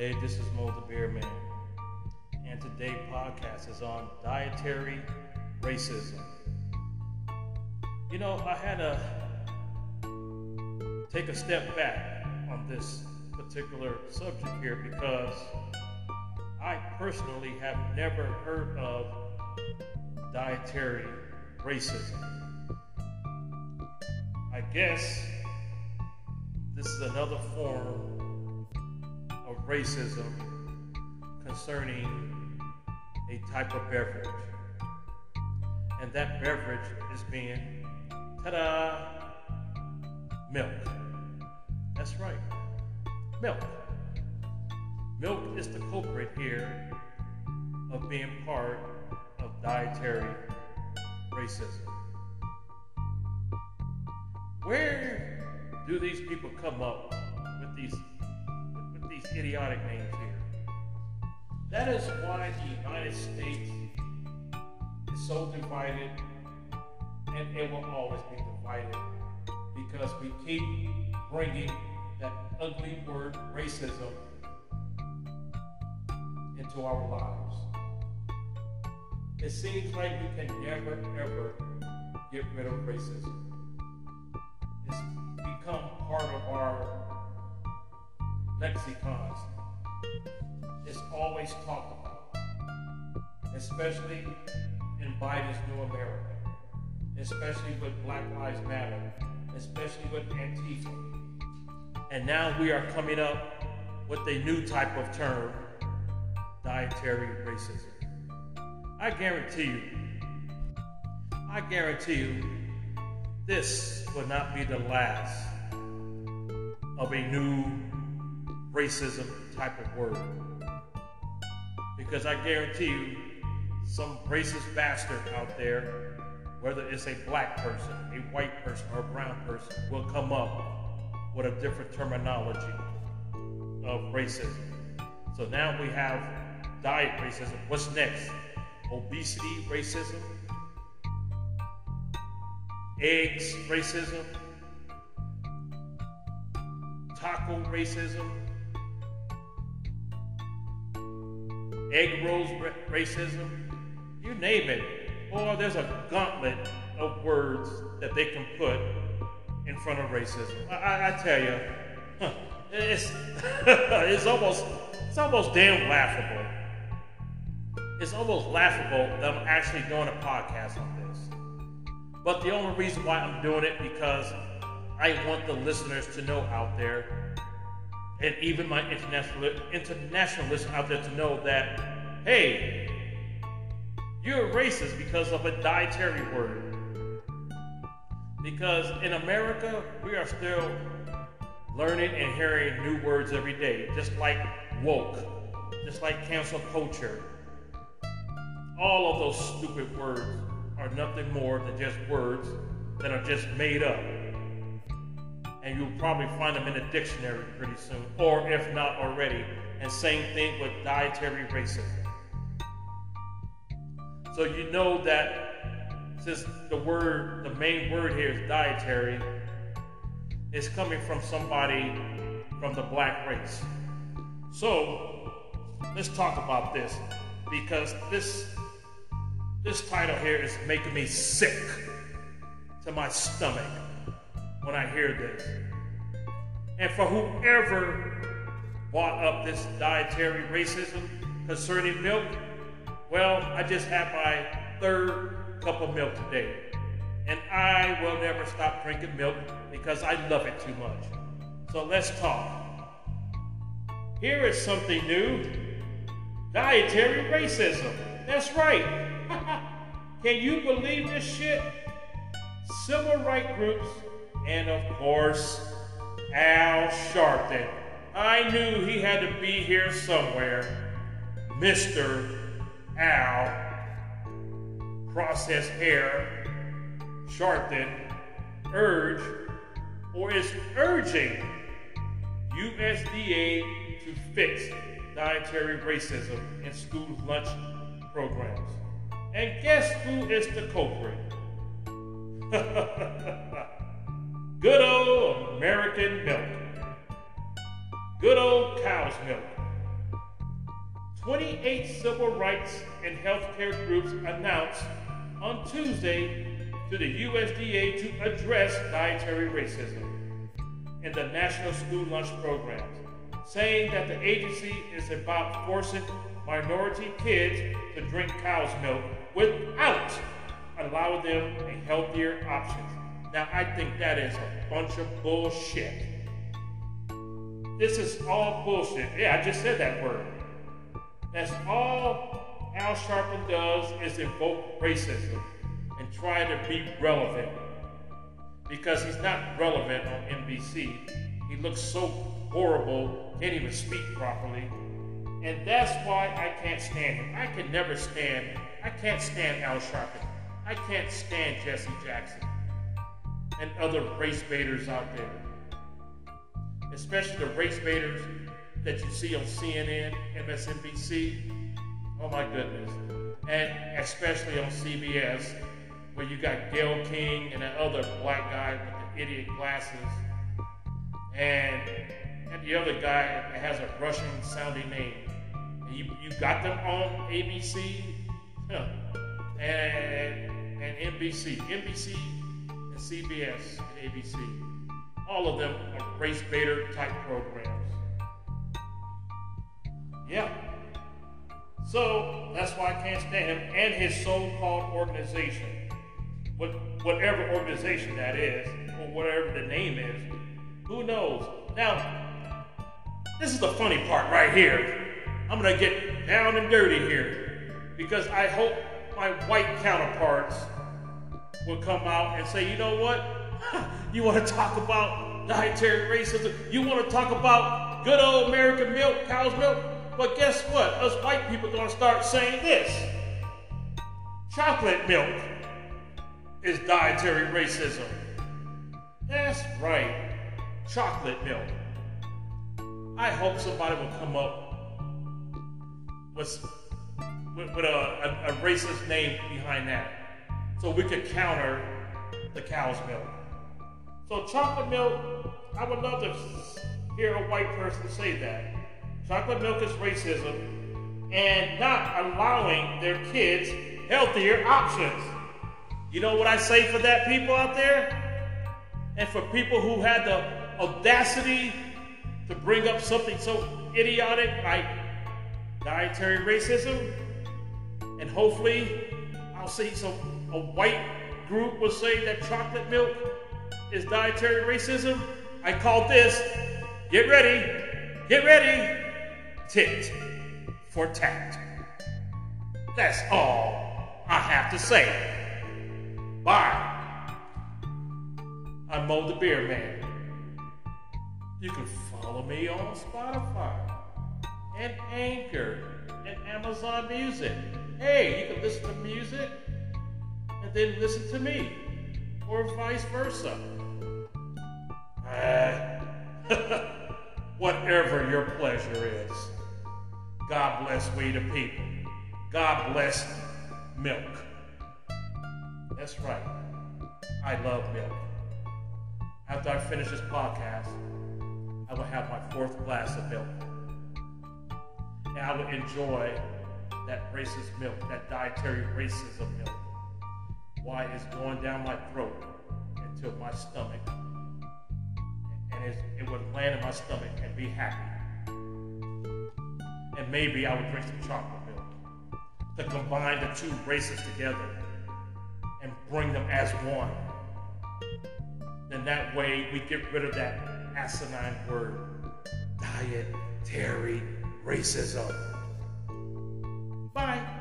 Hey, this is Mo the Beer Man, and today's podcast is on dietary racism. You know, I had to take a step back on this particular subject here because I personally have never heard of dietary racism. I guess this is another form racism concerning a type of beverage. And that beverage is being, ta da, milk. That's right, milk. Milk is the culprit here of being part of dietary racism. Where do these people come up with these these idiotic names here? That is why the United States is so divided and it will always be divided because we keep bringing that ugly word racism into our lives. It seems like we can never, ever get rid of racism. It's become part of our lexicons. is always talked about, especially in Biden's New America, especially with Black Lives Matter, especially with Antifa. And now we are coming up with a new type of term dietary racism. I guarantee you, I guarantee you, this will not be the last of a new racism type of word. Because I guarantee you, some racist bastard out there, whether it's a black person, a white person, or a brown person, will come up with a different terminology of racism. So now we have diet racism. What's next? Obesity racism? Eggs racism? Taco racism? Egg rolls racism? You name it. Or there's a gauntlet of words that they can put in front of racism. I, I, I tell you, it's, it's almost it's almost damn laughable it's almost laughable that I'm actually doing a podcast on this. But the only reason why I'm doing it because I want the listeners to know out there, and even my international international listeners out there to know that, hey, you're racist because of a dietary word. Because in America, we are still learning and hearing new words every day, just like woke, just like cancel culture, all of those stupid words are nothing more than just words that are just made up. And you'll probably find them in a dictionary pretty soon, or if not already. And same thing with dietary racism. So you know that since the word, the main word here is dietary, it's coming from somebody from the black race. So let's talk about this because this this title here is making me sick to my stomach when I hear this. And for whoever brought up this dietary racism concerning milk, well, I just had my third cup of milk today. And I will never stop drinking milk because I love it too much. So let's talk. Here is something new dietary racism. That's right. Can you believe this shit? Civil rights groups, and of course, Al Sharpton. I knew he had to be here somewhere. Mr. Al, process hair, Sharpton, urge, or is urging USDA to fix dietary racism in school lunch programs. And guess who is the culprit? Good old American milk. Good old cow's milk. 28 civil rights and healthcare groups announced on Tuesday to the USDA to address dietary racism in the National School Lunch Programs, saying that the agency is about forcing minority kids to drink cow's milk without allowing them a healthier option. Now, I think that is a bunch of bullshit. This is all bullshit. Yeah, I just said that word. That's all Al Sharpton does is invoke racism and try to be relevant. Because he's not relevant on NBC. He looks so horrible, can't even speak properly. And that's why I can't stand him. I can never stand, I can't stand Al Sharpton. I can't stand Jesse Jackson and other race baiters out there. Especially the race baiters that you see on CNN, MSNBC. Oh my goodness. And especially on CBS, where you got Gayle King and that other black guy with the idiot glasses. And, and the other guy that has a Russian sounding name. And you, you got them on ABC and, and NBC. NBC CBS and ABC. All of them are race baiter type programs. Yeah. So that's why I can't stand him and his so-called organization. What, whatever organization that is, or whatever the name is, who knows? Now, this is the funny part right here. I'm gonna get down and dirty here because I hope my white counterparts will come out and say, you know what? you want to talk about dietary racism? You want to talk about good old American milk, cow's milk? But guess what? Us white people are going to start saying this. Chocolate milk is dietary racism. That's right. Chocolate milk. I hope somebody will come up with, with, a, a, a racist name behind that so we could counter the cow's milk. So chocolate milk, I would love to hear a white person say that. Chocolate milk is racism and not allowing their kids healthier options. You know what I say for that people out there? And for people who had the audacity to bring up something so idiotic like dietary racism, and hopefully I'll see some a white group will say that chocolate milk is dietary racism. I call this, get ready, get ready, tit for tat. That's all I have to say. Bye. I'm Mo the Beer Man. You can follow me on Spotify and Anchor and Amazon Music. Hey, you can listen to music then listen to me, or vice versa. Uh, whatever your pleasure is. God bless we the people. God bless milk. That's right. I love milk. After I finish this podcast, I will have my fourth glass of milk. And I will enjoy that racist milk, that dietary racism milk, why it's going down my throat into my stomach. And it would land in my stomach and be happy and maybe I would drink some chocolate milk to combine the two races together and bring them as one. Then that way we get rid of that asinine word, dietary racism. Bye.